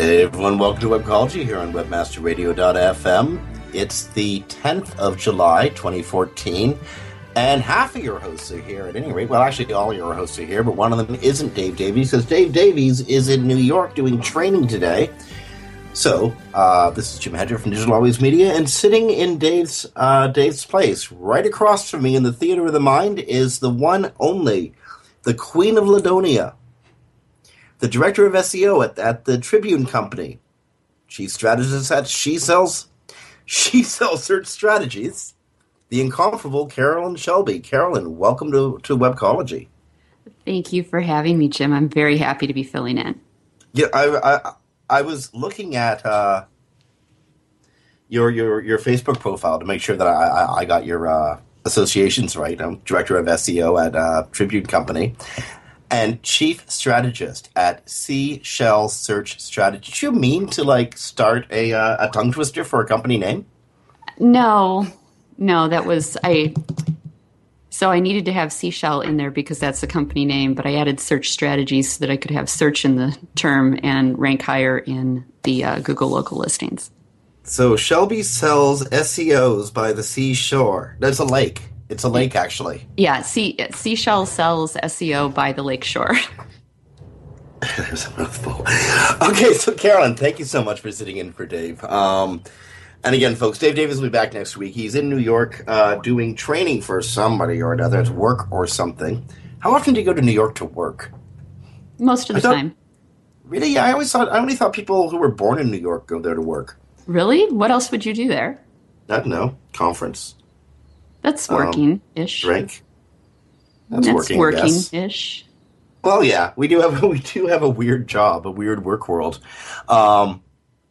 Hey everyone, welcome to Webcology here on WebmasterRadio.fm. It's the 10th of July, 2014, and half of your hosts are here at any rate. Well, actually, all your hosts are here, but one of them isn't Dave Davies because Dave Davies is in New York doing training today. So, uh, this is Jim Hedger from Digital Always Media, and sitting in Dave's uh, Dave's place, right across from me in the Theater of the Mind, is the one only, the Queen of Ladonia, the director of SEO at, at the Tribune Company, chief strategist at She Sells, She Sells Search Strategies, the incomparable Carolyn Shelby. Carolyn, welcome to, to Webcology. Thank you for having me, Jim. I'm very happy to be filling in. Yeah, I, I, I was looking at uh, your your your Facebook profile to make sure that I, I, I got your uh, associations right. I'm director of SEO at uh, Tribune Company, and chief strategist at CShel Search Strategy. Did you mean to like start a uh, a tongue twister for a company name? No, no, that was I. So I needed to have CShel in there because that's the company name, but I added search strategies so that I could have search in the term and rank higher in the uh, Google local listings. So Shelby sells SEOs by the seashore. That's a lake. It's a lake, actually. Yeah, sea, Seashell sells SEO by the lake shore. There's a mouthful. Okay, so Carolyn, thank you so much for sitting in for Dave. Um, and again, folks, Dave Davies will be back next week. He's in New York uh, doing training for somebody or another. It's work or something. How often do you go to New York to work? Most of the time. Really? I always thought I only thought people who were born in New York go there to work. Really? What else would you do there? I don't know. Conference, That's Um, working ish. drink. That's, That's working working ish. Well, yeah, we do have we do have a weird job, a weird work world. Um,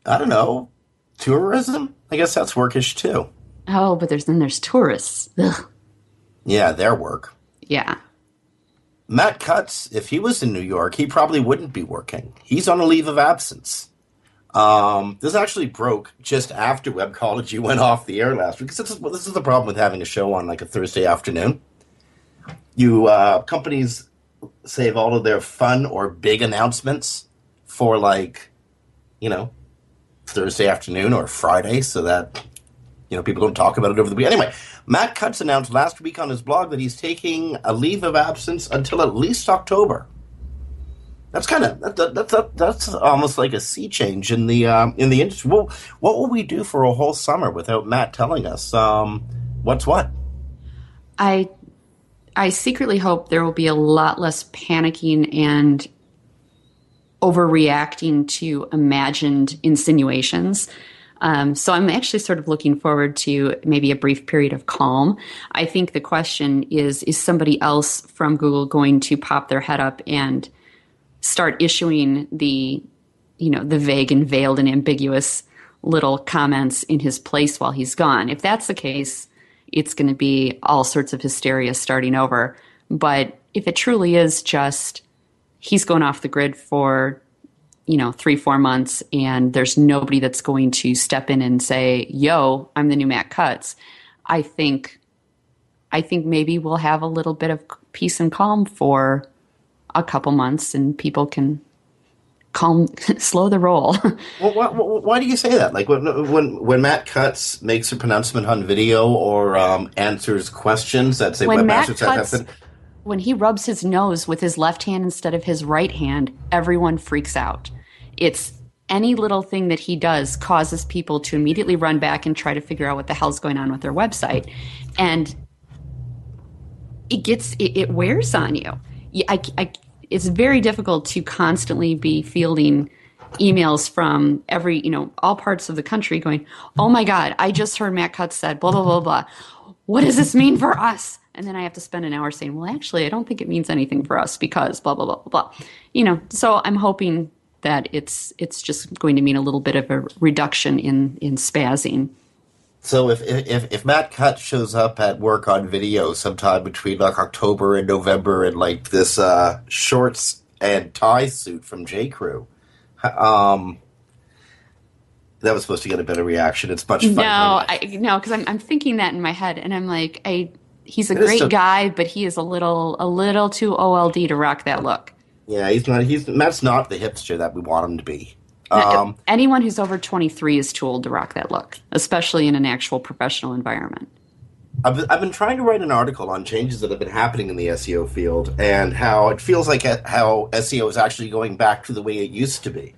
I don't know, tourism. I guess that's workish too. Oh, but there's then there's tourists. Ugh. Yeah, their work. Yeah. Matt Cutts, if he was in New York, he probably wouldn't be working. He's on a leave of absence. Um, this actually broke just after Webcology went off the air last week. This is, this is the problem with having a show on like a Thursday afternoon. You uh, companies save all of their fun or big announcements for like, you know, Thursday afternoon or Friday, so that you know people don't talk about it over the weekend. Anyway, Matt Cutts announced last week on his blog that he's taking a leave of absence until at least October. That's kind of that, that, that's that, that's almost like a sea change in the um, in the industry. Well, what will we do for a whole summer without Matt telling us um, what's what? I I secretly hope there will be a lot less panicking and overreacting to imagined insinuations. Um, so I'm actually sort of looking forward to maybe a brief period of calm. I think the question is: Is somebody else from Google going to pop their head up and start issuing the, you know, the vague and veiled and ambiguous little comments in his place while he's gone. If that's the case, it's going to be all sorts of hysteria starting over. But if it truly is just he's going off the grid for you know three four months and there's nobody that's going to step in and say yo i'm the new matt cutts i think i think maybe we'll have a little bit of peace and calm for a couple months and people can calm slow the roll. Well, why, why, do you say that? Like when when when matt cutts makes a pronouncement on video or um, answers questions that say when matt cutts, when he rubs his nose with his left hand instead of his right hand everyone freaks out. It's any little thing that he does causes people to immediately run back and try to figure out what the hell's going on with their website. And it gets it, it wears on you I, I, it's very difficult to constantly be fielding emails from every you know all parts of the country going oh my god i just heard matt cutts said blah blah blah blah. What does this mean for us? And then i have to spend an hour saying well actually i don't think it means anything for us because blah blah blah blah blah. You know so i'm hoping that it's it's just going to mean a little bit of a reduction in in spazzing. So if if if Matt Cutts shows up at work on video sometime between like October and November in like this uh, shorts and tie suit from J Crew, um, that was supposed to get a better reaction. It's much fun. No, I, no, because I'm I'm thinking that in my head, and I'm like, I he's a it great guy, but he is a little a little too OLD to rock that look. Yeah, he's not. He's Matt's not the hipster that we want him to be. Um, Anyone who's over 23 is too old to rock that look, especially in an actual professional environment. I've been, I've been trying to write an article on changes that have been happening in the SEO field and how it feels like how SEO is actually going back to the way it used to be.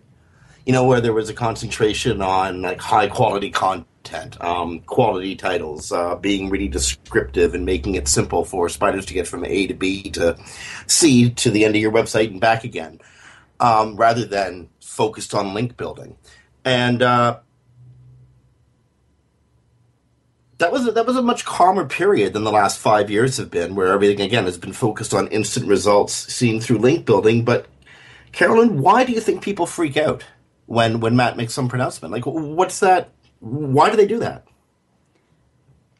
You know, where there was a concentration on like high quality content content, um, quality titles, uh, being really descriptive and making it simple for spiders to get from A to B to C to the end of your website and back again, um, rather than focused on link building. And uh, that was a, that was a much calmer period than the last five years have been, where everything again has been focused on instant results seen through link building. But Carolyn, why do you think people freak out when when Matt makes some pronouncement? Like, what's that? Why do they do that?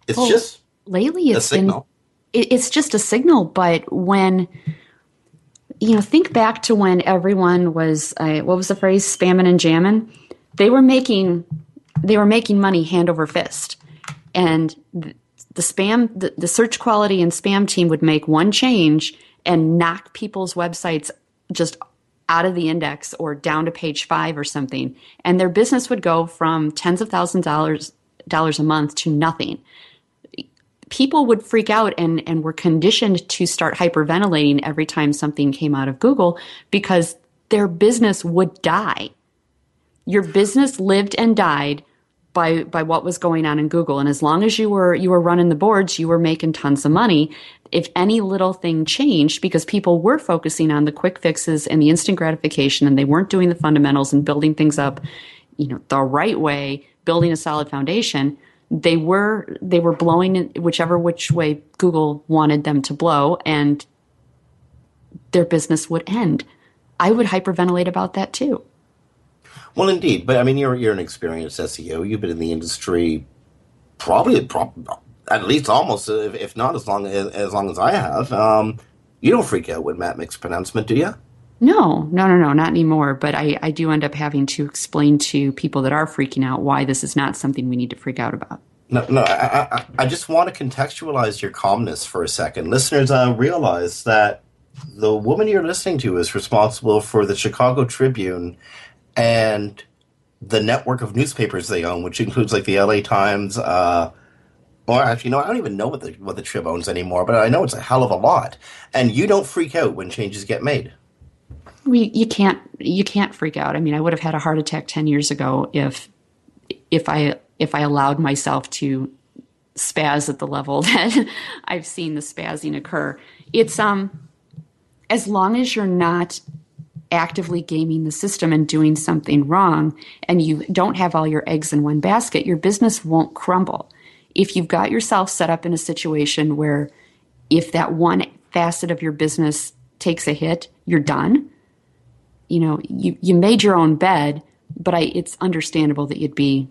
It's well, just lately it's been it's just a signal. But when you know, think back to when everyone was uh, what was the phrase spamming and jamming. They were making they were making money hand over fist, and the, the spam the, the search quality and spam team would make one change and knock people's websites just out of the index or down to page five or something, and their business would go from tens of thousands of dollars dollars a month to nothing. People would freak out and, and were conditioned to start hyperventilating every time something came out of Google because their business would die. Your business lived and died by by what was going on in Google. And as long as you were you were running the boards, you were making tons of money if any little thing changed because people were focusing on the quick fixes and the instant gratification and they weren't doing the fundamentals and building things up you know the right way building a solid foundation they were they were blowing whichever which way google wanted them to blow and their business would end i would hyperventilate about that too well indeed but i mean you're you're an experienced seo you've been in the industry probably, at least almost, if, not as long as, as long as I have. Um, you don't freak out when Matt makes pronouncement, do you? No, no, no, no, not anymore. But I, I do end up having to explain to people that are freaking out why this is not something we need to freak out about. No, no, I, I, I just want to contextualize your calmness for a second. Listeners, uh, realize that the woman you're listening to is responsible for the Chicago Tribune and the network of newspapers they own, which includes like the LA Times, uh, or actually, no, I don't even know what the what the Trib owns anymore, but I know it's a hell of a lot. And you don't freak out when changes get made. We, you can't you can't freak out. I mean, I would have had a heart attack ten years ago if if I if I allowed myself to spaz at the level that I've seen the spazzing occur. It's um as long as you're not actively gaming the system and doing something wrong and you don't have all your eggs in one basket, your business won't crumble if you've got yourself set up in a situation where if that one facet of your business takes a hit, you're done. You know, you, you made your own bed, but I, it's understandable that you'd be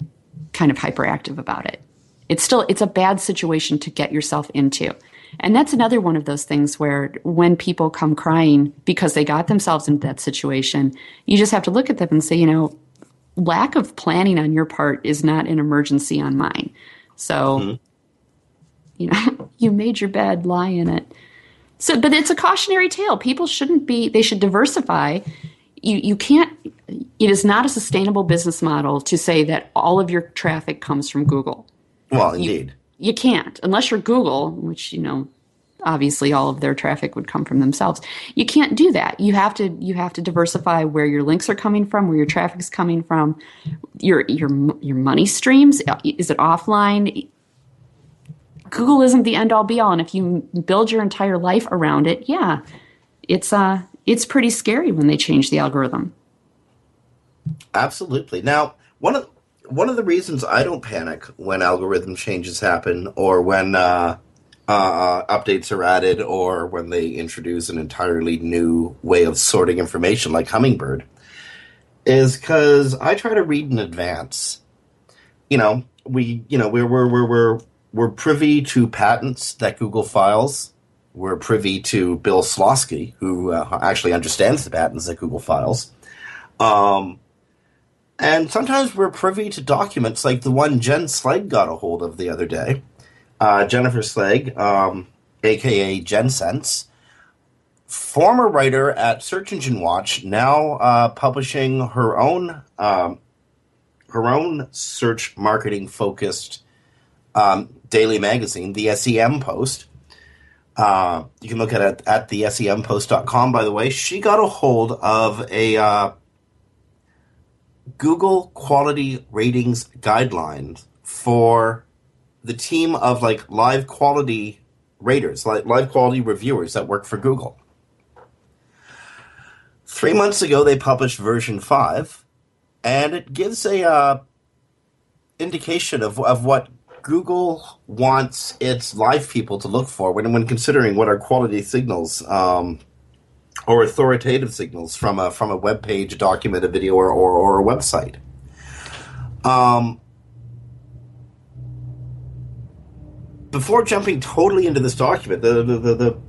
kind of hyperactive about it. It's still it's a bad situation to get yourself into. And that's another one of those things where when people come crying because they got themselves into that situation, you just have to look at them and say, you know, lack of planning on your part is not an emergency on mine. So, mm-hmm. you know, you made your bed, lie in it. So, but it's a cautionary tale. People shouldn't be, they should diversify. You, you can't, it is not a sustainable business model to say that all of your traffic comes from Google. Well, indeed. You, you can't, unless you're Google, which, you know, obviously all of their traffic would come from themselves. You can't do that. You have to you have to diversify where your links are coming from, where your traffic is coming from, your your your money streams. Is it offline? Google isn't the end all be all, and if you build your entire life around it, yeah, it's uh it's pretty scary when they change the algorithm. Absolutely. Now, one of one of the reasons I don't panic when algorithm changes happen or when uh, uh, updates are added or when they introduce an entirely new way of sorting information like Hummingbird is because I try to read in advance. You know, we you know we're we're we're we're we're privy to patents that Google files. We're privy to Bill Slawski, who uh, actually understands the patents at Google files. Um, and sometimes we're privy to documents like the one Jen Slegg got a hold of the other day. Uh, Jennifer Slegg, um, aka JenSense, former writer at Search Engine Watch, now uh, publishing her own um, her own search marketing focused um, daily magazine, the SEM Post. Uh, you can look at it at the sempost.com, by the way. She got a hold of a uh, Google quality ratings guidelines for the team of like live quality raters, like live quality reviewers that work for Google. Three months ago, they published version five, and it gives a uh, indication of of what Google wants its live people to look for when when considering what are quality signals um, or authoritative signals from a from a web page, a document, a video, or or, or a website. Um, before jumping totally into this document, the the the, the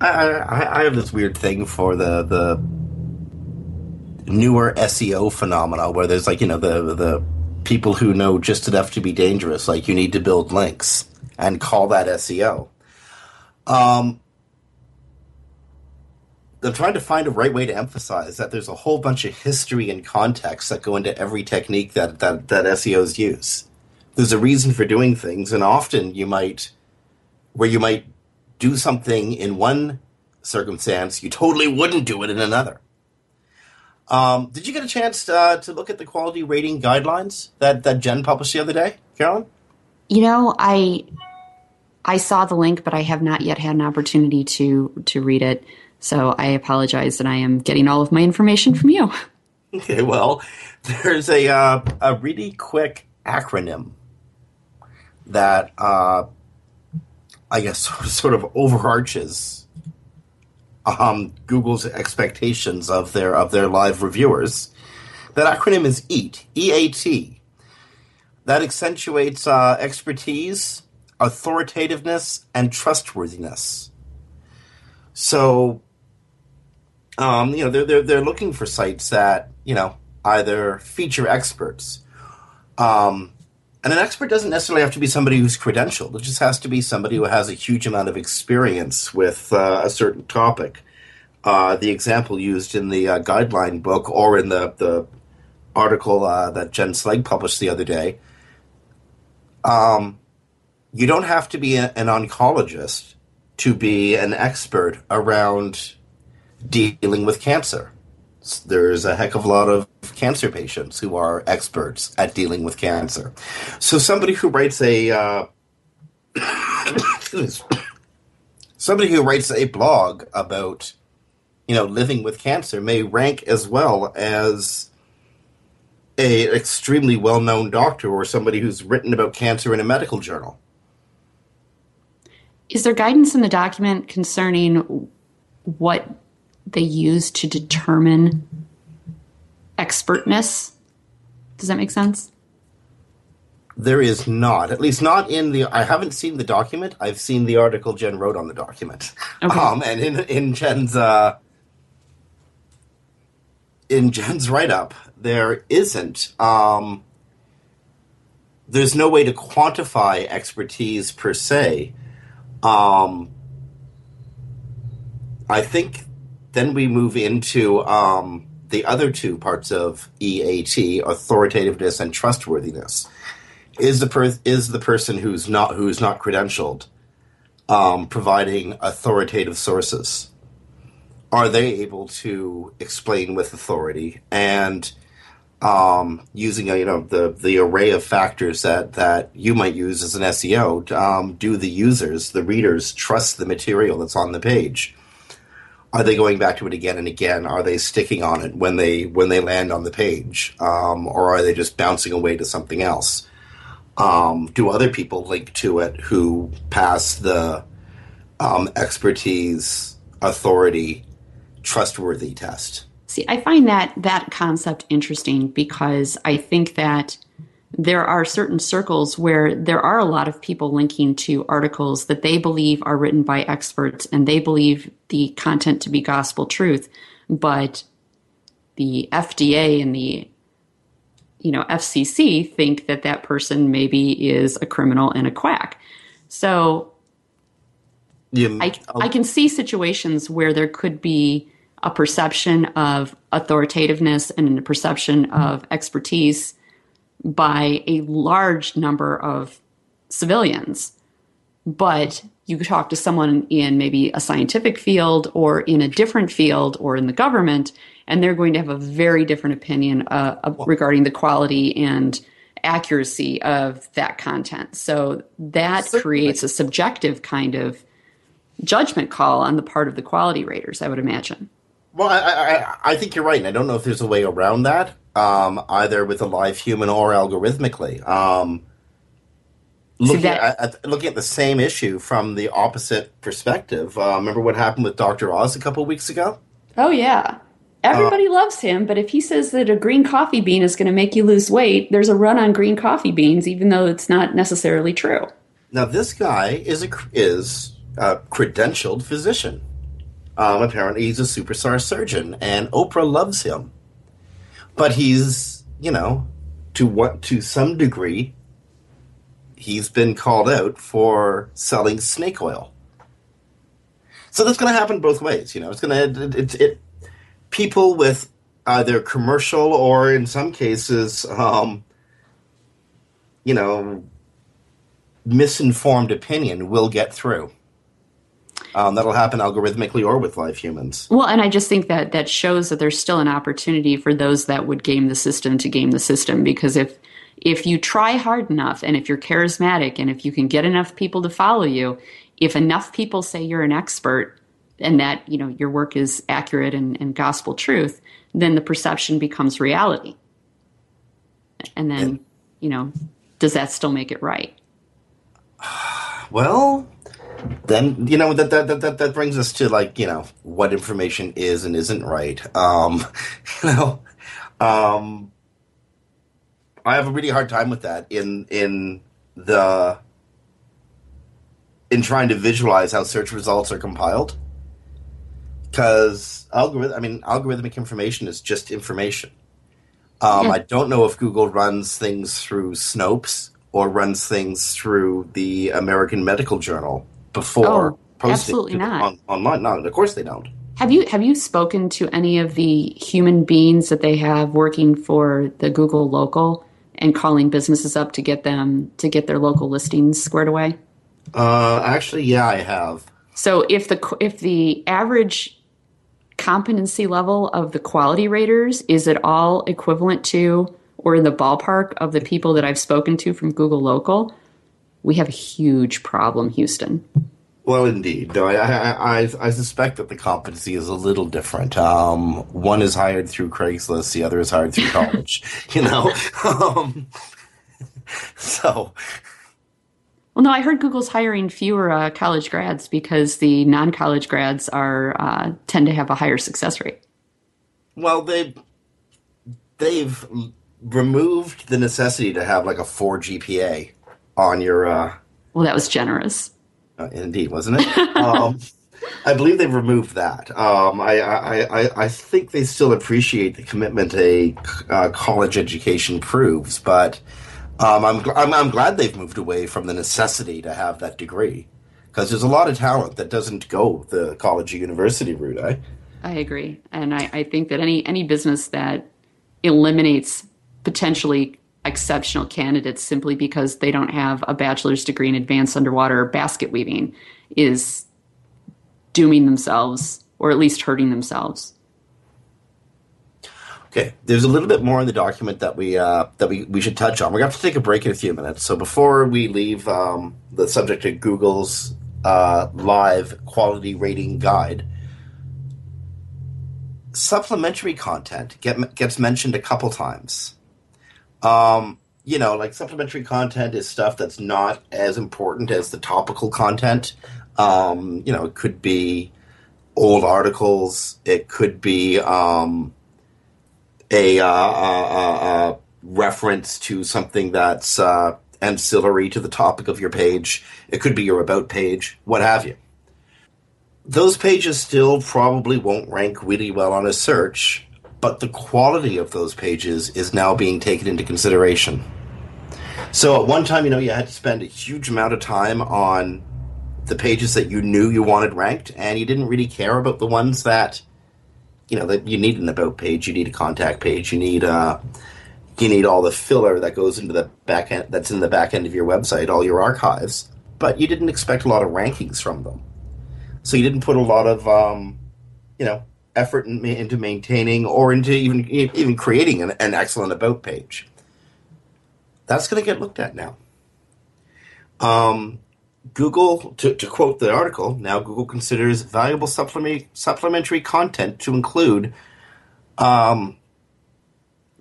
I, I, I have this weird thing for the the newer SEO phenomena where there's like you know the the people who know just enough to be dangerous, like you need to build links and call that SEO. Um, I'm trying to find a right way to emphasize that there's a whole bunch of history and context that go into every technique that, that, that SEOs use. There's a reason for doing things, and often you might, where you might do something in one circumstance, you totally wouldn't do it in another. Um, did you get a chance uh, to look at the quality rating guidelines that, that Jen published the other day, Carolyn? You know, I I saw the link, but I have not yet had an opportunity to to read it. So I apologize that I am getting all of my information from you. Okay, well, there's a uh, a really quick acronym that uh, I guess sort of overarches um, Google's expectations of their of their live reviewers. That acronym is EAT. E A T. That accentuates uh, expertise, authoritativeness, and trustworthiness. So um, you know, they're, they're, they're looking for sites that, you know, either feature experts. Um, and an expert doesn't necessarily have to be somebody who's credentialed. It just has to be somebody who has a huge amount of experience with uh, a certain topic. Uh, the example used in the uh, guideline book or in the, the article uh, that Jen Slegg published the other day, um, you don't have to be a, an oncologist to be an expert around dealing with cancer. There's a heck of a lot of cancer patients who are experts at dealing with cancer. So somebody who writes a uh, somebody who writes a blog about you know living with cancer may rank as well as a extremely well-known doctor or somebody who's written about cancer in a medical journal. Is there guidance in the document concerning what they use to determine expertness. Does that make sense? There is not, at least not in the. I haven't seen the document. I've seen the article Jen wrote on the document. Okay. Um, and in in Jen's uh, in Jen's write up, there isn't. Um, there's no way to quantify expertise per se. Um, I think then we move into um, the other two parts of EAT: authoritativeness and trustworthiness. Is the per- is the person who's not who's not credentialed um, providing authoritative sources? Are they able to explain with authority and um, using you know the the array of factors that that you might use as an SEO? Um, do the users, the readers, trust the material that's on the page? Are they going back to it again and again? Are they sticking on it when they when they land on the page, um, or are they just bouncing away to something else? Um, do other people link to it who pass the um, expertise, authority, trustworthy test? See, I find that that concept interesting because I think that there are certain circles where there are a lot of people linking to articles that they believe are written by experts and they believe the content to be gospel truth, but the FDA and the you know FCC think that that person maybe is a criminal and a quack. So You, I, I um, can see situations where there could be a perception of authoritativeness and a perception of expertise by a large number of civilians. But you could talk to someone in maybe a scientific field or in a different field or in the government, and they're going to have a very different opinion uh, of- regarding the quality and accuracy of that content. So that Certainly. creates a subjective kind of judgment call on the part of the quality raters, I would imagine. Well, I, I, I- I think you're right, and I don't know if there's a way around that, um, either with a live human or algorithmically. Um, looking, at, at, looking at the same issue from the opposite perspective, uh, remember what happened with Dr. Oz a couple weeks ago? Oh yeah. Everybody loves him, but if he says that a green coffee bean is going to make you lose weight, there's a run on green coffee beans, even though it's not necessarily true. Now, this guy is a is a credentialed physician. Um, apparently, he's a superstar surgeon, and Oprah loves him. But he's, you know, to what to some degree, he's been called out for selling snake oil. So that's going to happen both ways. You know, it's going to it, it, it people with either commercial or in some cases, um, you know, misinformed opinion will get through. Um, that'll happen algorithmically or with live humans. Well, and I just think that that shows that there's still an opportunity for those that would game the system to game the system because if if you try hard enough and if you're charismatic and if you can get enough people to follow you, if enough people say you're an expert and that, you know, your work is accurate and, and gospel truth, then the perception becomes reality. And then, And- you know, does that still make it right? Well, then you know that that, that that brings us to like you know what information is and isn't right. Um, you know, um, I have a really hard time with that in in the in trying to visualize how search results are compiled because algorithm I mean algorithmic information is just information. Um, Yeah. I don't know if Google runs things through Snopes or runs things through the American Medical Journal before Oh, posting absolutely not. on, online. No, of course they don't. Have you have you spoken to any of the human beings that they have working for the Google local and calling businesses up to get them to get their local listings squared away? Uh, actually, yeah, I have. So if the if the average competency level of the quality raters is at all equivalent to or in the ballpark of the people that I've spoken to from Google local, we have a huge problem, Houston. Well, indeed. No, I, I, I, I suspect that the competency is a little different. Um, one is hired through Craigslist, the other is hired through college. you know, um, so Well, no, I heard Google's hiring fewer uh, college grads because the non-college grads are uh, tend to have a higher success rate. well they they've removed the necessity to have like a four GPA on your. Uh, Well, that was generous. uh, indeed, wasn't it? um, I believe they've removed that. Um, I, I, I, I think they still appreciate the commitment a uh, college education proves, but um, I'm, gl- I'm I'm glad they've moved away from the necessity to have that degree because there's a lot of talent that doesn't go the college or university route. Eh? I agree, and I, I think that any any business that eliminates potentially exceptional candidates simply because they don't have a bachelor's degree in advanced underwater basket weaving is dooming themselves or at least hurting themselves. Okay, there's a little bit more in the document that we uh, that we, we should touch on. We're going to have to take a break in a few minutes. So before we leave um, the subject of Google's uh, live quality rating guide, supplementary content get, gets mentioned a couple times. Um, you know, like supplementary content is stuff that's not as important as the topical content. Um, you know, it could be old articles. It could be um, a, uh, uh, uh, reference to something that's uh, ancillary to the topic of your page. It could be your about page, what have you. Those pages still probably won't rank really well on a search, but the quality of those pages is now being taken into consideration. So at one time, you know, you had to spend a huge amount of time on the pages that you knew you wanted ranked, and you didn't really care about the ones that you know that you need an about page, you need a contact page, you need uh, you need all the filler that goes into the back end that's in the back end of your website, all your archives. But you didn't expect a lot of rankings from them, so you didn't put a lot of um, you know effort in, into maintaining or into even even creating an, an excellent about page. That's going to get looked at now. Um, Google, to, to quote the article, now Google considers valuable supplementary supplementary content to include um,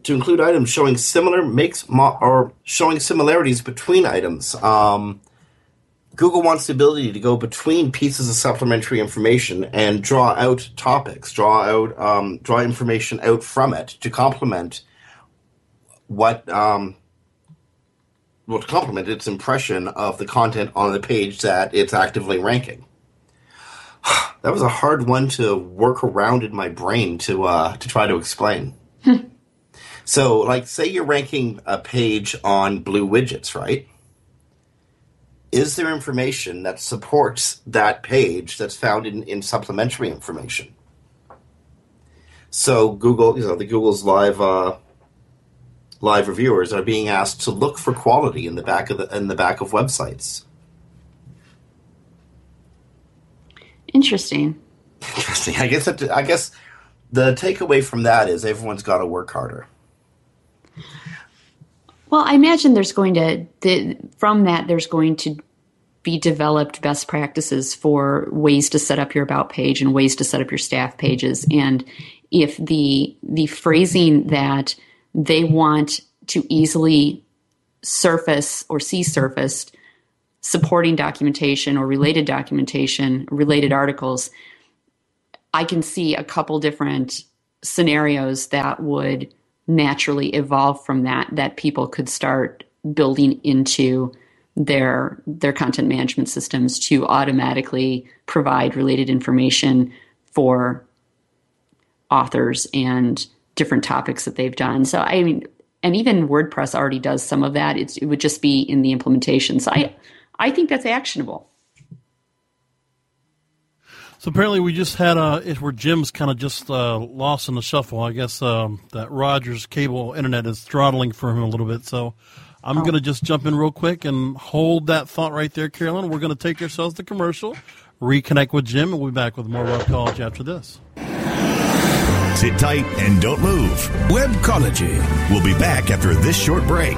to include items showing similar makes mo- or showing similarities between items. Um, Google wants the ability to go between pieces of supplementary information and draw out topics, draw out um, draw information out from it to complement what um, well, to complement its impression of the content on the page that it's actively ranking. that was a hard one to work around in my brain to uh, to try to explain. so, like, say you're ranking a page on blue widgets, right? Is there information that supports that page that's found in, in supplementary information? So, Google, you know, the Google's live uh, live reviewers are being asked to look for quality in the back of the in the back of websites. Interesting. Interesting. I guess that, I guess the takeaway from that is everyone's got to work harder. Well, I imagine there's going to the, from that there's going to be developed best practices for ways to set up your about page and ways to set up your staff pages. And if the the phrasing that they want to easily surface or see surfaced supporting documentation or related documentation, related articles, I can see a couple different scenarios that would naturally evolve from that that people could start building into their their content management systems to automatically provide related information for authors and different topics that they've done. So I mean and even WordPress already does some of that. It's, it would just be in the implementation. So I I think that's actionable. So apparently, we just had a it's where Jim's kind of just uh, lost in the shuffle. I guess um, that Rogers cable internet is throttling for him a little bit. So I'm going to just jump in real quick and hold that thought right there, Carolyn. We're going to take ourselves to commercial, reconnect with Jim, and we'll be back with more Webcology after this. Sit tight and don't move. Webcology. We'll be back after this short break.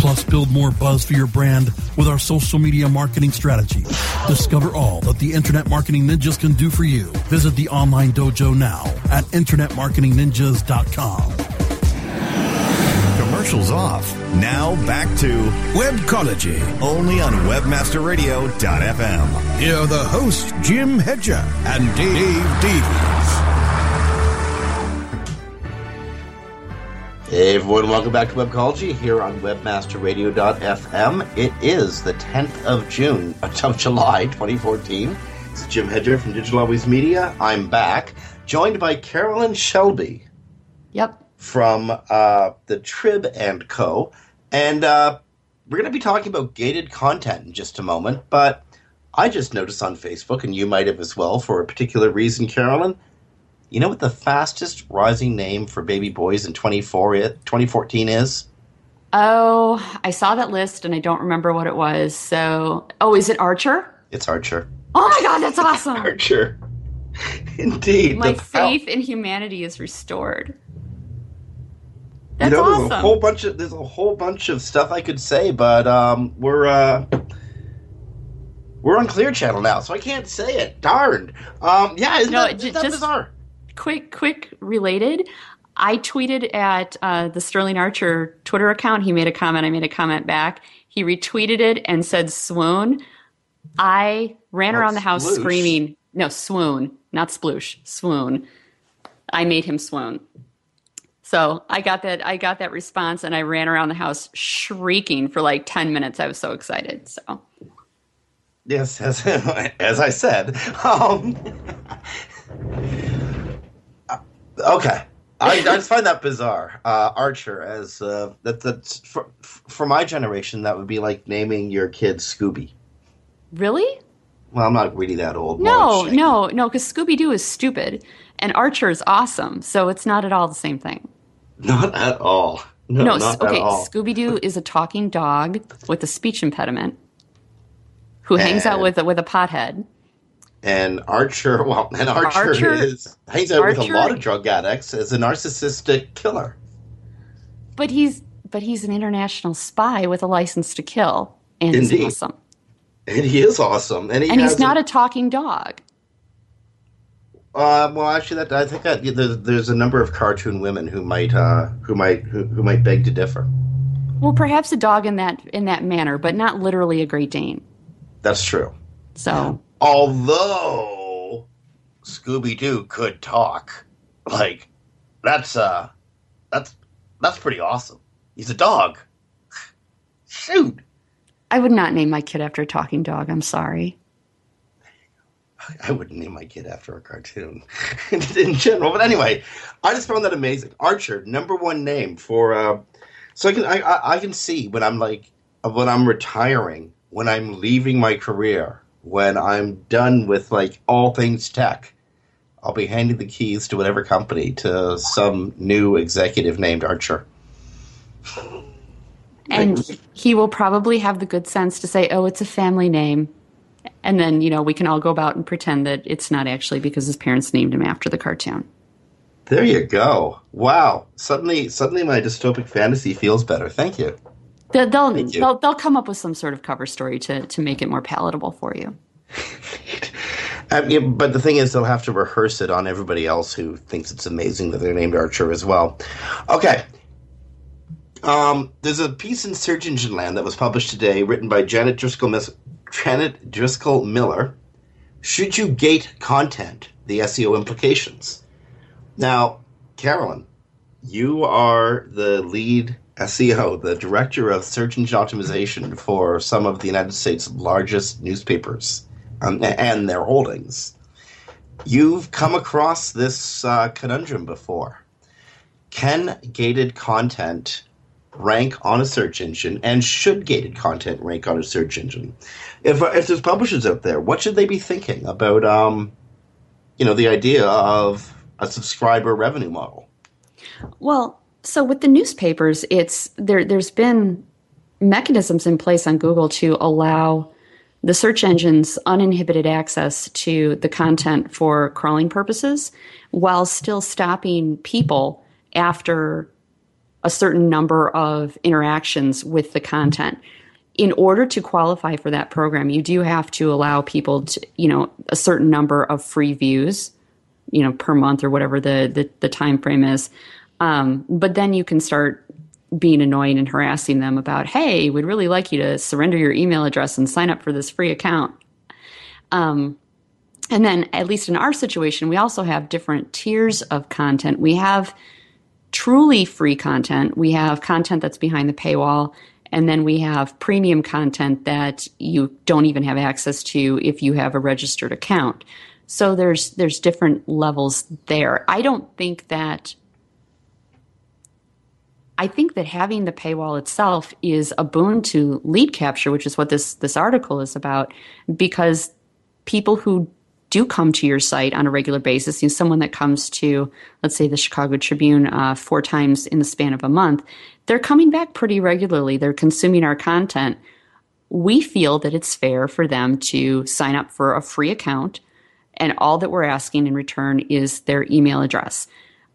Plus, build more buzz for your brand with our social media marketing strategy. Discover all that the Internet Marketing Ninjas can do for you. Visit the online dojo now at InternetMarketingNinjas.com. Commercials off. Now back to Webcology. only on WebmasterRadio.fm. Here are the hosts, Jim Hedger and Dave Davies. Hey everyone, welcome back to Webcology here on webmasterradio.fm. It is the 10th of June, of July 2014. It's Jim Hedger from Digital Always Media. I'm back, joined by Carolyn Shelby Yep. from uh, the Trib and Co. And uh, we're going to be talking about gated content in just a moment, but I just noticed on Facebook, and you might have as well, for a particular reason, Carolyn. You know what the fastest rising name for baby boys in 24 i- 2014 is? Oh, I saw that list and I don't remember what it was. So, oh, is it Archer? It's Archer. Oh my God, that's awesome. Archer. Indeed. My faith in humanity is restored. you That's know, there's a whole bunch of there's a whole bunch of stuff I could say, but um, we're uh, we're on Clear Channel now, so I can't say it. Darned. Um, yeah, isn't No, that, j- isn't that just- bizarre? Quick, quick related. I tweeted at uh, the Sterling Archer Twitter account. He made a comment. I made a comment back. He retweeted it and said swoon. I ran Oh, around the house sploosh. screaming, no, swoon, not sploosh, swoon. I made him swoon. So I got that I got that response and I ran around the house shrieking for like 10 minutes. I was so excited. So Yes, as, as I said. Um, okay. I, I just find that bizarre. Uh, Archer, as uh, that that's for, for my generation, that would be like naming your kid Scooby. really? Well, I'm not really that old. No, no, no, because Scooby Doo is stupid and Archer is awesome. So it's not at all the same thing. not at all. No, No, not okay. at all. Scooby Doo is a talking dog with a speech impediment who hangs out with with a pothead. And Archer, well, and Archer, Archer- is hangs out with a lot of drug addicts as a narcissistic killer. But he's but he's an international spy with a license to kill, and he's awesome. And he is awesome. And he And he's not a talking dog. Uh, well, actually, that I think that there's, there's a number of cartoon women who might uh, who might who, who might beg to differ. Well, perhaps a dog in that in that manner, but not literally a Great Dane. That's true. So Although Scooby Doo could talk, like that's uh that's that's pretty awesome. He's a dog. Shoot. I would not name my kid after a talking dog. I'm sorry. I wouldn't name my kid after a cartoon in general, but anyway, I just found that amazing. Archer, number one name for. Uh, so I can I, I, I can see when I'm like when I'm retiring, when I'm leaving my career, when I'm done with like all things tech. I'll be handing the keys to whatever company to some new executive named Archer. And he will probably have the good sense to say, "Oh, it's a family name." And then, you know, we can all go about and pretend that it's not actually because his parents named him after the cartoon. There you go. Wow. Suddenly suddenly my dystopic fantasy feels better. Thank you. They'll they'll, they'll, they'll come up with some sort of cover story to to make it more palatable for you. Um, yeah, but the thing is, they'll have to rehearse it on everybody else who thinks it's amazing that they're named Archer as well. Okay. Um, there's a piece in Search Engine Land that was published today, written by Janet Driscoll, Mis- Janet Driscoll Miller. Should you gate content? The SEO implications. Now, Carolyn, you are the lead SEO, the director of search engine optimization for some of the United States' largest newspapers um, and their holdings. You've come across this uh, conundrum before. Can gated content rank on a search engine, and should gated content rank on a search engine? If, if there's publishers out there, what should they be thinking about, um, you know, the idea of a subscriber revenue model? Well, so with the newspapers, it's there. There's been mechanisms in place on Google to allow the search engines uninhibited access to the content for crawling purposes, while still stopping people after a certain number of interactions with the content. In order to qualify for that program, you do have to allow people to, you know, a certain number of free views, you know, per month or whatever the the, the time frame is. Um, but then you can start being annoying and harassing them about, hey, we'd really like you to surrender your email address and sign up for this free account. Um, and then, at least in our situation, we also have different tiers of content. We have truly free content, we have content that's behind the paywall, and then we have premium content that you don't even have access to if you have a registered account. So there's there's different levels there. I don't think that I think that having the paywall itself is a boon to lead capture, which is what this this article is about, because people who do come to your site on a regular basis, you know, someone that comes to, let's say, the Chicago Tribune uh, four times in the span of a month, they're coming back pretty regularly. They're consuming our content. We feel that it's fair for them to sign up for a free account, and all that we're asking in return is their email address.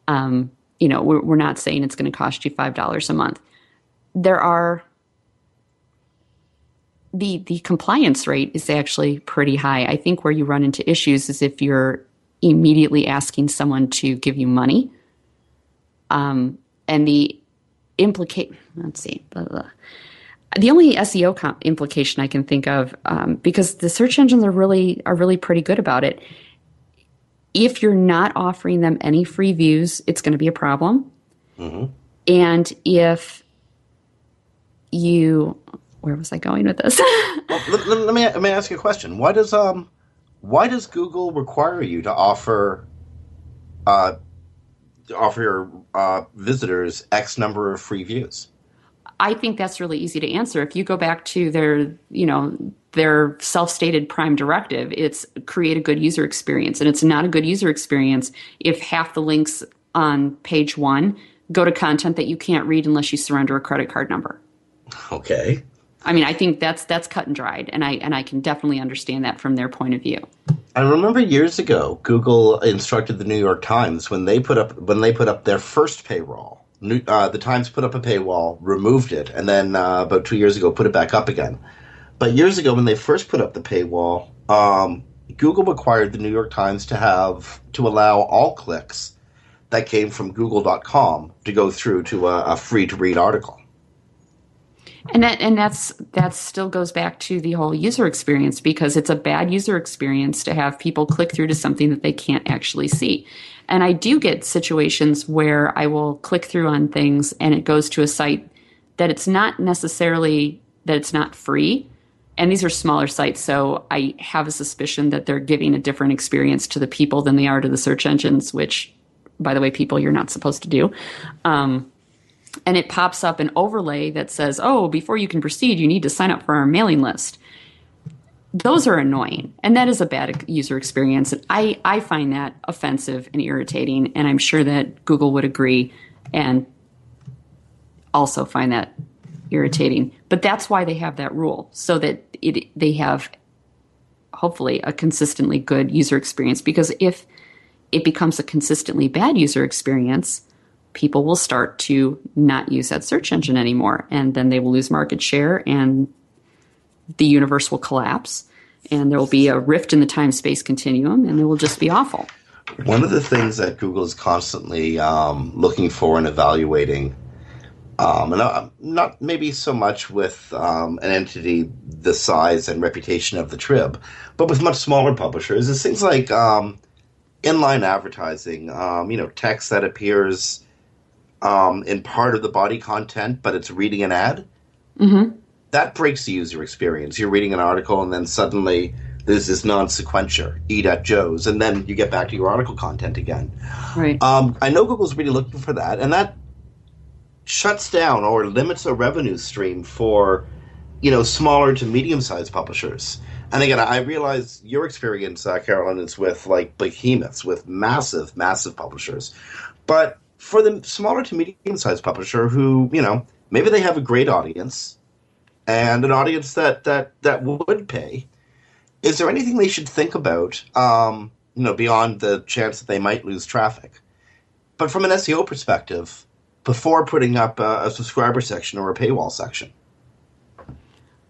Um, you know, we're, we're not saying it's going to cost you $5 a month. There are the the compliance rate is actually pretty high. I think where you run into issues is if you're immediately asking someone to give you money. Um, and the implicate let's see blah, blah. the only SEO com- implication I can think of um, because the search engines are really are really pretty good about it if you're not offering them any free views, it's going to be a problem. Mm-hmm. And if you, where was I going with this? well, let, let, me let me ask you a question. Why does um why does Google require you to offer uh offer your uh, visitors X number of free views? I think that's really easy to answer. If you go back to their, you know, their self-stated prime directive, it's create a good user experience, and it's not a good user experience if half the links on page one go to content that you can't read unless you surrender a credit card number. Okay. I mean, I think that's that's cut and dried, and I and I can definitely understand that from their point of view. I remember years ago, Google instructed the New York Times when they put up when they put up their first uh, the Times put up a paywall, removed it, and then uh, about two years ago put it back up again. But years ago, when they first put up the paywall, um, Google required the New York Times to have to allow all clicks that came from Google.com to go through to a, a free to read article. And that and that's that still goes back to the whole user experience because it's a bad user experience to have people click through to something that they can't actually see. And I do get situations where I will click through on things and it goes to a site that it's not necessarily that it's not free, and these are smaller sites, so I have a suspicion that they're giving a different experience to the people than they are to the search engines, which, by the way, people you're not supposed to do. Um, and it pops up an overlay that says, oh, before you can proceed, you need to sign up for our mailing list. Those are annoying, and that is a bad user experience. And I, I find that offensive and irritating, and I'm sure that Google would agree and also find that irritating. But that's why they have that rule, so that it, they have hopefully a consistently good user experience. Because if it becomes a consistently bad user experience, people will start to not use that search engine anymore, and then they will lose market share, and the universe will collapse, and there will be a rift in the time space continuum, and it will just be awful. One of the things that Google is constantly um, looking for and evaluating, um, and uh, not maybe so much with um, an entity the size and reputation of the Trib, but with much smaller publishers, is things like um, inline advertising. Um, you know, text that appears um, in part of the body content, but it's reading an ad. Mm-hmm. That breaks the user experience. You're reading an article, and then suddenly there's this non sequencer, eat at Joe's, and then you get back to your article content again. Right. Um, I know Google's really looking for that, and that shuts down or limits a revenue stream for you know smaller to medium sized publishers. And again, I realize your experience, uh, Carolyn, is with like behemoths, with massive, massive publishers. But for the smaller to medium sized publisher who, you know, maybe they have a great audience and an audience that, that, that would pay, is there anything they should think about, um, you know, beyond the chance that they might lose traffic? But from an SEO perspective, before putting up a, a subscriber section or a paywall section?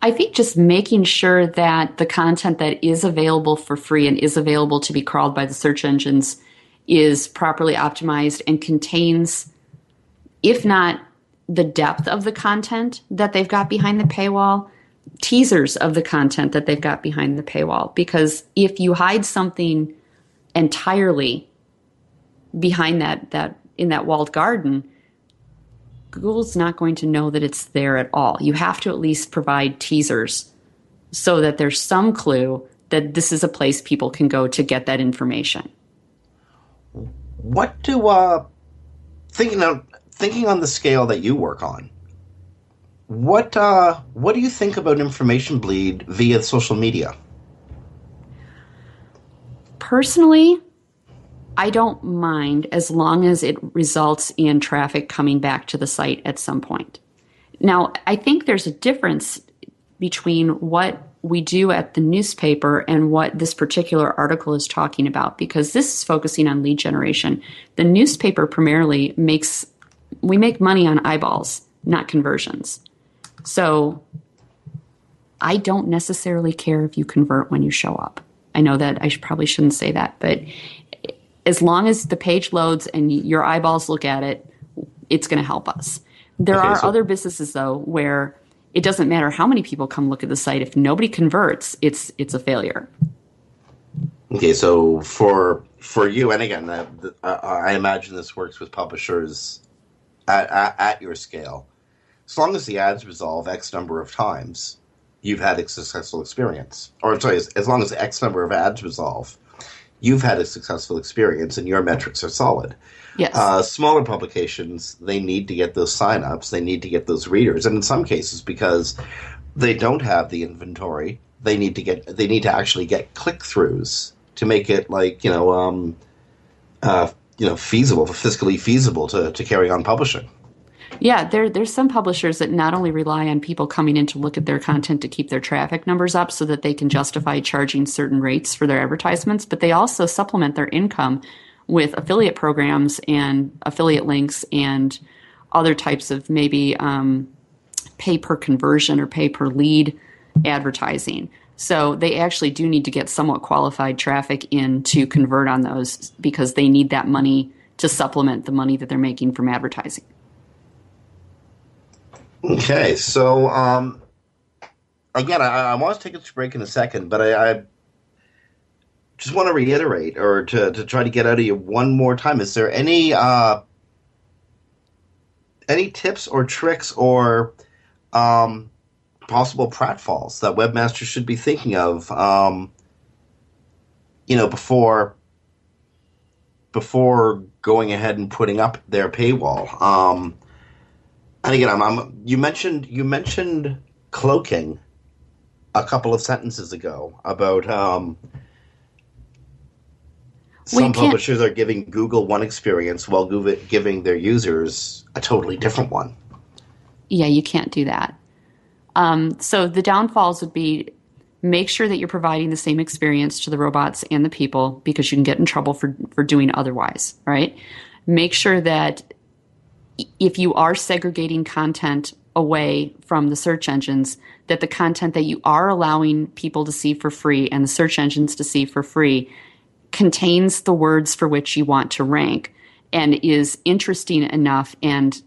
I think just making sure that the content that is available for free and is available to be crawled by the search engines is properly optimized and contains, if not the depth of the content that they've got behind the paywall, teasers of the content that they've got behind the paywall. Because if you hide something entirely behind that, that in that walled garden, Google's not going to know that it's there at all. You have to at least provide teasers so that there's some clue that this is a place people can go to get that information what do uh thinking of thinking on the scale that you work on what uh what do you think about information bleed via social media? Personally i don't mind as long as it results in traffic coming back to the site at some point. Now i think there's a difference between what we do at the newspaper and what this particular article is talking about because this is focusing on lead generation. The newspaper primarily makes we make money on eyeballs, not conversions. So I don't necessarily care if you convert when you show up. I know that I should, probably shouldn't say that, but as long as the page loads and your eyeballs look at it, it's going to help us. There okay, are so- other businesses though where it doesn't matter how many people come look at the site. If nobody converts it's it's a failure. Okay so for for you and again uh, i imagine this works with publishers at, at, at, your scale. As long as the ads resolve x number of times you've had a successful experience. Or i'm sorry as, as long as x number of ads resolve you've had a successful experience and your metrics are solid Yes. Uh, smaller publications, they need to get those signups, they need to get those readers, and in some cases, because they don't have the inventory, they need to get they need to actually get click throughs to make it like you know um, uh, you know feasible, fiscally feasible to to carry on publishing. Yeah, there there's some publishers that not only rely on people coming in to look at their content to keep their traffic numbers up so that they can justify charging certain rates for their advertisements, but they also supplement their income with affiliate programs and affiliate links and other types of maybe um, pay per conversion or pay per lead advertising. So they actually do need to get somewhat qualified traffic in to convert on those because they need that money to supplement the money that they're making from advertising. Okay, so um, again, I, I want to take a break in a second, but I, I just want to reiterate or to, to try to get out of you one more time. Is there any uh, any tips or tricks or um, possible pratfalls that webmasters should be thinking of. Um, you know, before before going ahead and putting up their paywall. Um, and again, I'm, I'm, you mentioned you mentioned cloaking a couple of sentences ago about um, some publishers are giving Google one experience while Google giving their users a totally different one. Yeah, you can't do that. Um, so the downfalls would be make sure that you're providing the same experience to the robots and the people because you can get in trouble for, for doing otherwise, right? Make sure that if you are segregating content away from the search engines, that the content that you are allowing people to see for free and the search engines to see for free contains the words for which you want to rank and is interesting enough and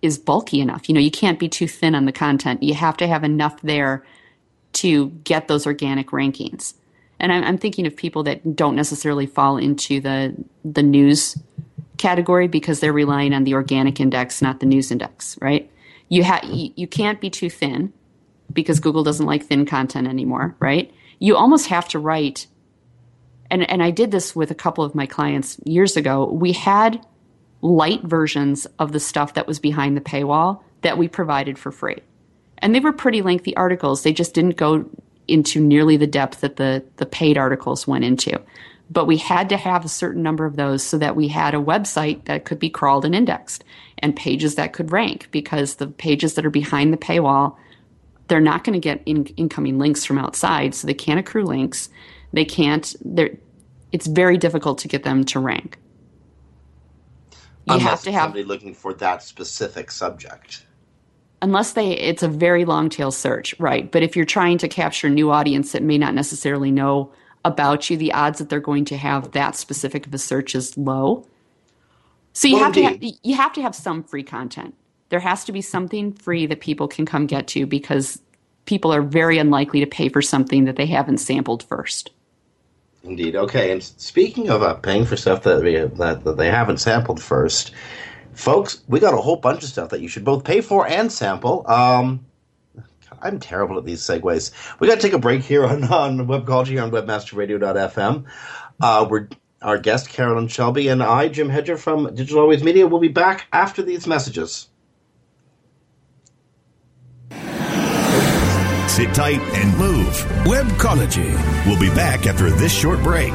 is bulky enough. You know, you can't be too thin on the content. You have to have enough there to get those organic rankings. And I'm, I'm thinking of people that don't necessarily fall into the the news category because they're relying on the organic index, not the news index, right? You have you, you can't be too thin because Google doesn't like thin content anymore, right? You almost have to write and and I did this with a couple of my clients years ago. We had light versions of the stuff that was behind the paywall that we provided for free. And they were pretty lengthy articles. They just didn't go into nearly the depth that the, the paid articles went into. But we had to have a certain number of those so that we had a website that could be crawled and indexed and pages that could rank because the pages that are behind the paywall, they're not going to get in, incoming links from outside. So they can't accrue links. They can't, they're, it's very difficult to get them to rank. You Unless have to have somebody looking for that specific subject. Unless they it's a very long tail search right? But if you're trying to capture a new audience that may not necessarily know about you the odds that they're going to have that specific of a search is low. So you well, have indeed. to have, you have to have some free content. There has to be something free that people can come get to because people are very unlikely to pay for something that they haven't sampled first indeed okay and speaking of uh, paying for stuff that, we, that, that they haven't sampled first folks, we got a whole bunch of stuff that you should both pay for and sample. Um, I'm terrible at these segues. We got to take a break here on, on Webcology on webmasterradio.fm. Uh, we're our guest Carolyn Shelby and I, Jim Hedger from Digital Always Media, will be back after these messages. Sit tight and move. Webcology. We'll be back after this short break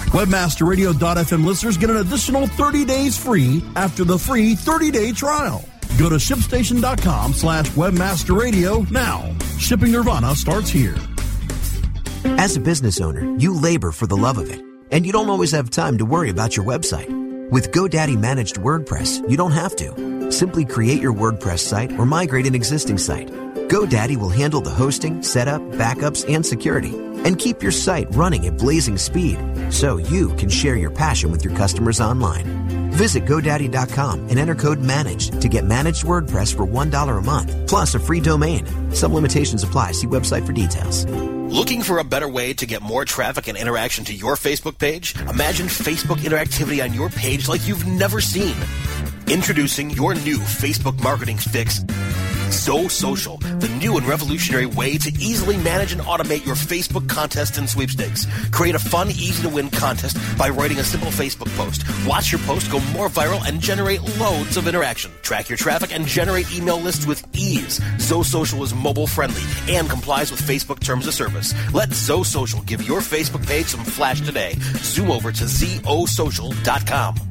WebmasterRadio.fm listeners get an additional 30 days free after the free 30-day trial. Go to shipstation.com slash webmasterradio now. Shipping Nirvana starts here. As a business owner, you labor for the love of it, and you don't always have time to worry about your website. With GoDaddy Managed WordPress, you don't have to. Simply create your WordPress site or migrate an existing site. GoDaddy will handle the hosting, setup, backups, and security and keep your site running at blazing speed so you can share your passion with your customers online. Visit GoDaddy.com and enter code MANAGED to get managed WordPress for $1 a month, plus a free domain. Some limitations apply. See website for details. Looking for a better way to get more traffic and interaction to your Facebook page? Imagine Facebook interactivity on your page like you've never seen. Introducing your new Facebook marketing fix Zo Social, the new and revolutionary way to easily manage and automate your Facebook contests and sweepstakes. Create a fun, easy to win contest by writing a simple Facebook post. Watch your post go more viral and generate loads of interaction. Track your traffic and generate email lists with ease. Zo Social is mobile friendly and complies with Facebook terms of service. Let Zo Social give your Facebook page some flash today. Zoom over to zosocial.com.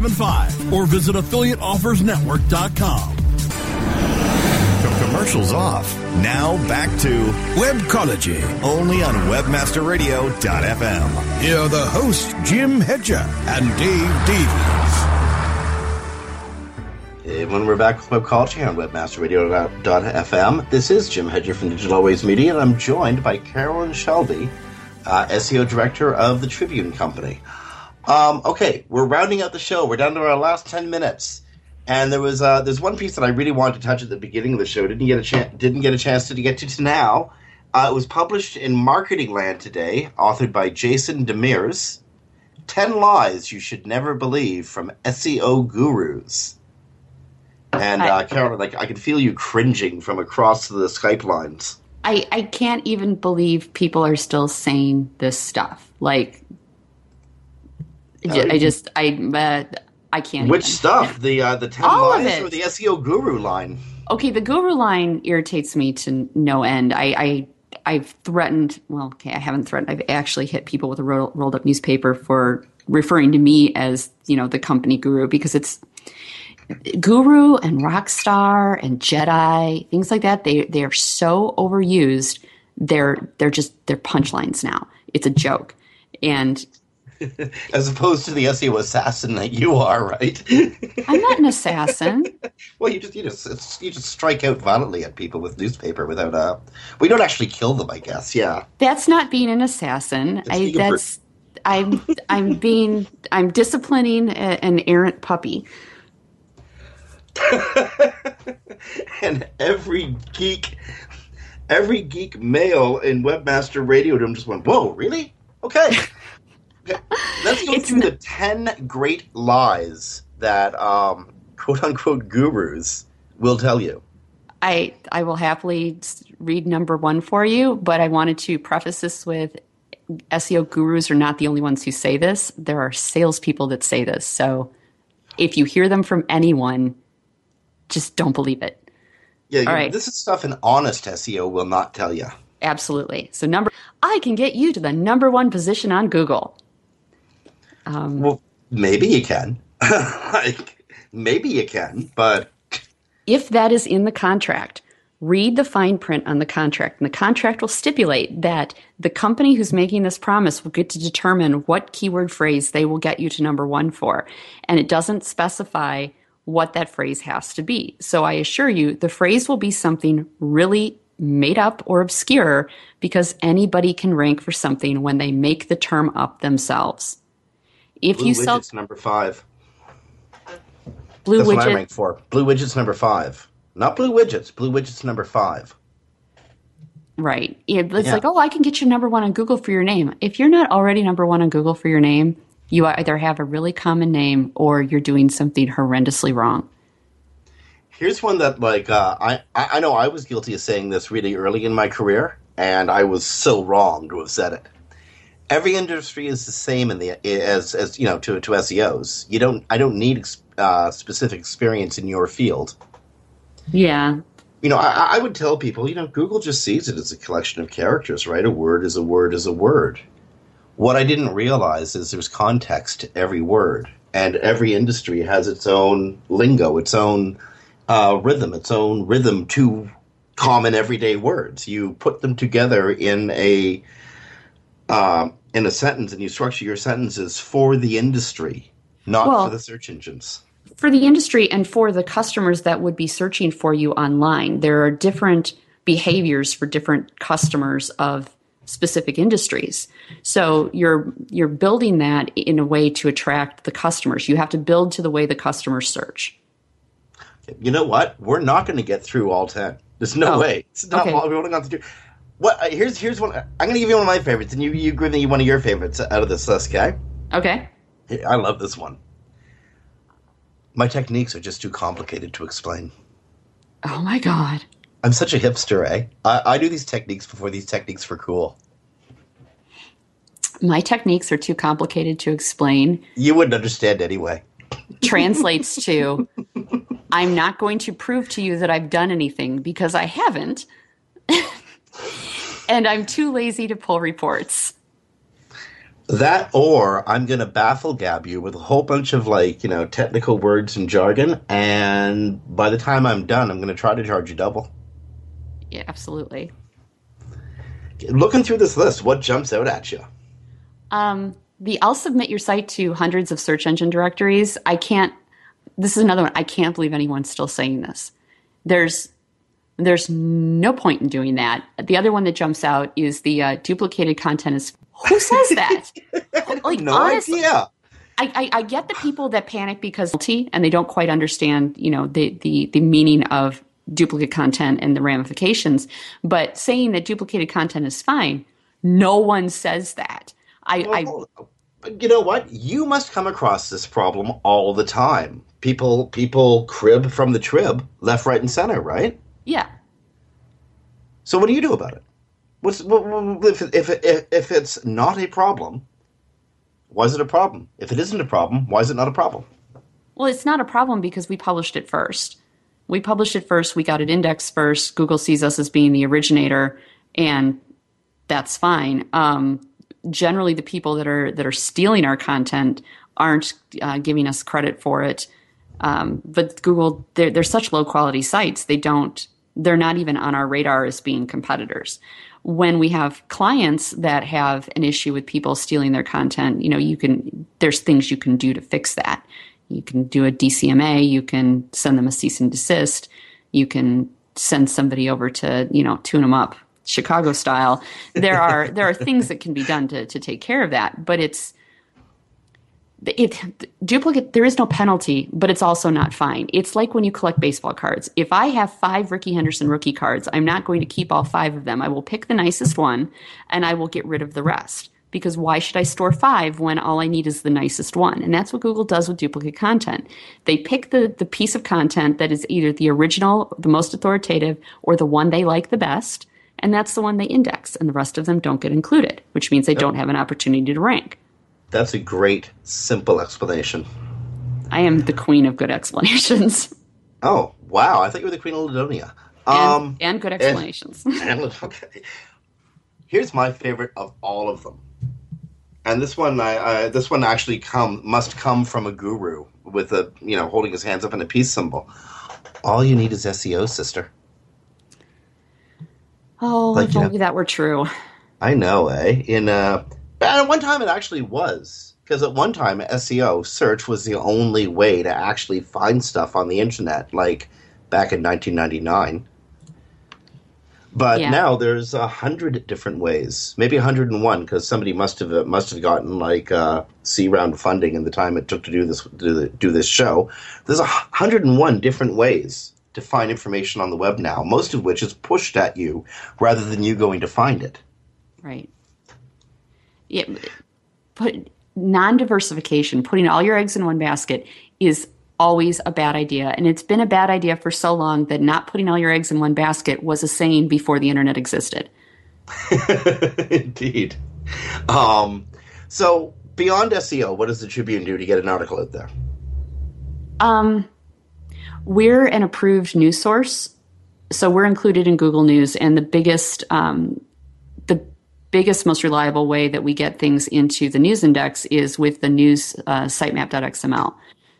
0175 or visit affiliateoffersnetwork.com. Commercials off. Now back to Webcology. only on WebmasterRadio.fm. Here are the hosts, Jim Hedger and Dave Davies. Hey, when we're back with Webcology on WebmasterRadio.fm, this is Jim Hedger from Digital Always Media, and I'm joined by Carolyn Shelby, uh, SEO Director of the Tribune Company. Um, okay, we're rounding out the show. We're down to our last 10 minutes. And there was uh, there's one piece that I really wanted to touch at the beginning of the show. Didn't get a chance didn't get a chance to get to now. Uh, it was published in Marketing Land today, authored by Jayson DeMers. Ten lies you should never believe from SEO gurus. And uh, Carol, like I can feel you cringing from across the Skype lines. I, I can't even believe people are still saying this stuff. Like, I just I uh, I can't. Which even. stuff? The uh, the ten All of lies or the SEO guru line? Okay, the guru line irritates me to no end. I, I I've threatened. Well, okay, I haven't threatened. I've actually hit people with a roll, rolled up newspaper for referring to me as you know the company guru because it's guru and rock star and Jedi things like that. They they are so overused. They're they're just they're punchlines now. It's a joke, and As opposed to the SEO assassin that you are, right? I'm not an assassin. well, you just you just you just strike out violently at people with newspaper without uh. We don't actually kill them, I guess. Yeah. That's not being an assassin. I, a that's I'm I'm being I'm disciplining a, an errant puppy. and every geek, every geek male in Webmaster Radio just went, "Whoa, really? Okay." Let's go through the ten great lies that um, quote unquote gurus will tell you. I I will happily read number one for you, but I wanted to preface this with SEO gurus are not the only ones who say this. There are salespeople that say this. So if you hear them from anyone, just don't believe it. Yeah, All right. this is stuff an honest SEO will not tell you. Absolutely. So number I can get you to the number one position on Google. Um, Well, maybe you can. like, maybe you can, but if that is in the contract, read the fine print on the contract. And the contract will stipulate that the company who's making this promise will get to determine what keyword phrase they will get you to number one for. And it doesn't specify what that phrase has to be. So I assure you, the phrase will be something really made up or obscure because anybody can rank for something when they make the term up themselves. If blue you sell widgets number five. blue That's what I rank for. Blue widgets number five. Not blue widgets. Blue widgets number five. Right. It's Yeah. like, oh, I can get you number one on Google for your name. If you're not already number one on Google for your name, you either have a really common name or you're doing something horrendously wrong. Here's one that like uh, I I I know I was guilty of saying this really early in my career, and I was so wrong to have said it. Every industry is the same in the as as you know to to SEOs. You don't I don't need uh, specific experience in your field. Yeah. You know, I, I would tell people, you know, Google just sees it as a collection of characters, right? A word is a word is a word. What I didn't realize is there's context to every word, and every industry has its own lingo, its own uh, rhythm, its own rhythm to common everyday words. You put them together in a um, in a sentence, and you structure your sentences for the industry, not Well- for the search engines. For the industry and for the customers that would be searching for you online, there are different behaviors for different customers of specific industries. So you're you're building that in a way to attract the customers. You have to build to the way the customers search. You know what? We're not going to get through all ten. There's no Oh, way. It's not. okay. We're only going to do. What? Uh, here's here's one. I'm going to give you one of my favorites, and you you give me one of your favorites out of this list. Okay. Okay. I love this one. My techniques are just too complicated to explain. Oh my god. I'm such a hipster, eh? I, I do these techniques before these techniques were cool. My techniques are too complicated to explain. You wouldn't understand anyway. Translates to I'm not going to prove to you that I've done anything because I haven't. and I'm too lazy to pull reports. That or I'm going to baffle gab you with a whole bunch of like, you know, technical words and jargon. And by the time I'm done, I'm going to try to charge you double. Yeah, absolutely. Looking through this list, what jumps out at you? Um, the I'll submit your site to hundreds of search engine directories. I can't. This is another one. I can't believe anyone's still saying this. There's there's no point in doing that. The other one that jumps out is the uh, duplicated content is. Who says that? like no honestly, idea. I, I, I get the people that panic because and they don't quite understand, you know, the, the, the meaning of duplicate content and the ramifications. But saying that duplicated content is fine, no one says that. I, well, I you know what? You must come across this problem all the time. People people crib from the trib, left, right, and center, right? Yeah. So what do you do about it? What's if if if, if it's not a problem? Why is it a problem? If it isn't a problem, why is it not a problem? Well, it's not a problem because we published it first. We published it first. We got it indexed first. Google sees us as being the originator, and that's fine. Um, generally the people that are that are stealing our content aren't uh, giving us credit for it. Um, but Google, they're, they're such low quality sites, they don't, they're not even on our radar as being competitors. When we have clients that have an issue with people stealing their content, you know, you can, there's things you can do to fix that. You can do a DCMA, you can send them a cease and desist, you can send somebody over to, you know, tune them up Chicago style. There are there are things that can be done to to take care of that, but it's it duplicate there is no penalty but it's also not fine. It's like when you collect baseball cards. If i have five Rickey Henderson rookie cards i'm not going to keep all five of them. I will pick the nicest one and i will get rid of the rest. Because why should i store five when all i need is the nicest one? And that's what google does with duplicate content. They pick the, the piece of content that is either the original the most authoritative or the one they like the best and that's the one they index, and the rest of them don't get included, which means they don't have an opportunity to rank. That's a great, simple explanation. I am the queen of good explanations. Oh, wow. I thought you were the queen of Ladonia. Um, and, and good explanations. And, and, okay. Here's my favorite of all of them. And this one, I, I, this one actually come must come from a guru with a you know holding his hands up in a peace symbol. All you need is SEO, sister. Oh, like, if only know, that were true. I know, eh? In uh, at one time it actually was because at one time SEO search was the only way to actually find stuff on the internet, like back in 1999. But yeah. now there's a hundred different ways, maybe 101, because somebody must have must have gotten like uh, C round funding in the time it took to do this do, the, do this show. There's a 101 different ways to find information on the web now, most of which is pushed at you rather than you going to find it. Right. Yeah, put non-diversification, putting all your eggs in one basket is always a bad idea. And it's been a bad idea for so long that not putting all your eggs in one basket was a saying before the internet existed. Indeed. Um, so beyond SEO, what does the Tribune do to get an article out there? Um, we're an approved news source, so we're included in Google News, and the biggest um, biggest, most reliable way that we get things into the news index is with the news uh, sitemap.xml.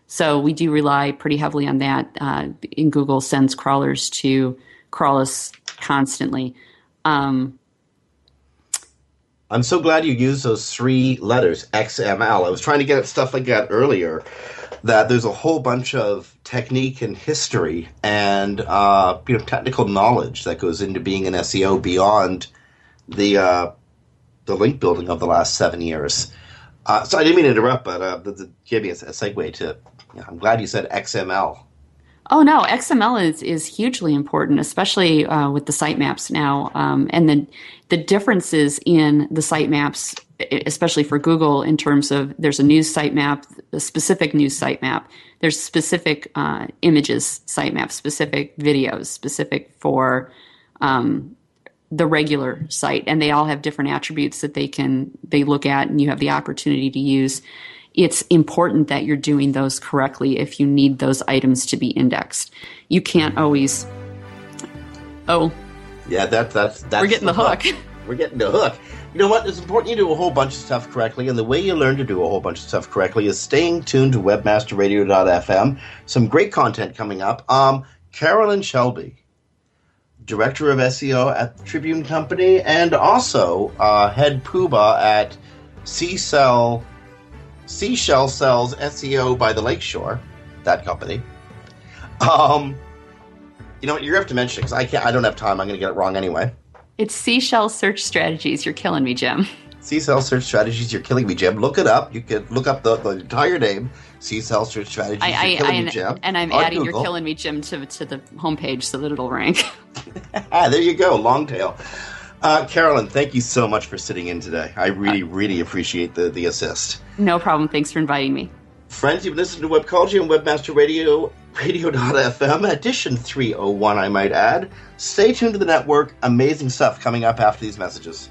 So we do rely pretty heavily on that. Uh, Google sends crawlers to crawl us constantly. Um, I'm so glad you used those three letters, XML. I was trying to get at stuff like that earlier that there's a whole bunch of technique and history and uh, you know technical knowledge that goes into being an SEO beyond the uh, the link building of the last seven years. Uh, so I didn't mean to interrupt, but uh, the, give me a, segue to. I'm glad you said XML. Oh no, XML is is hugely important, especially uh, with the sitemaps now, um, and the the differences in the sitemaps especially for Google, in terms of there's a news sitemap, a specific news sitemap. There's specific uh, images sitemap, specific videos, specific for um, the regular site, and they all have different attributes that they can they look at, and you have the opportunity to use. It's important that you're doing those correctly if you need those items to be indexed. You can't always. Oh, Yeah, that, that's that's We're getting the hook. We're getting the hook. You know what? It's important you do a whole bunch of stuff correctly, and the way you learn to do a whole bunch of stuff correctly is staying tuned to webmasterradio.fm. Some great content coming up. Um, Carolyn Shelby, director of SEO at the Tribune Company, and also uh, head poobah at Seashell Seashell Sells SEO by the Lakeshore, that company. Um, you know what? You're gonna have to mention it because I can't. I don't have time. I'm gonna get it wrong anyway. it's CShel Search Strategies. You're killing me, Jim. CShel Search Strategies, you're killing me, Jim. Look it up. You can look up the, the entire name. CShel Search Strategies, I, you're I, killing I me, Jim. and I'm adding "You're killing me, Jim" to to the homepage so that it'll rank. Ah, there you go, long tail. Uh, Carolyn, thank you so much for sitting in today. I really, really appreciate the, the assist. no problem. Thanks for inviting me. Friends, you've listened to Webcology and Webmaster Radio, radio.fm, edition 301, I might add. Stay tuned to the network. Amazing stuff coming up after these messages.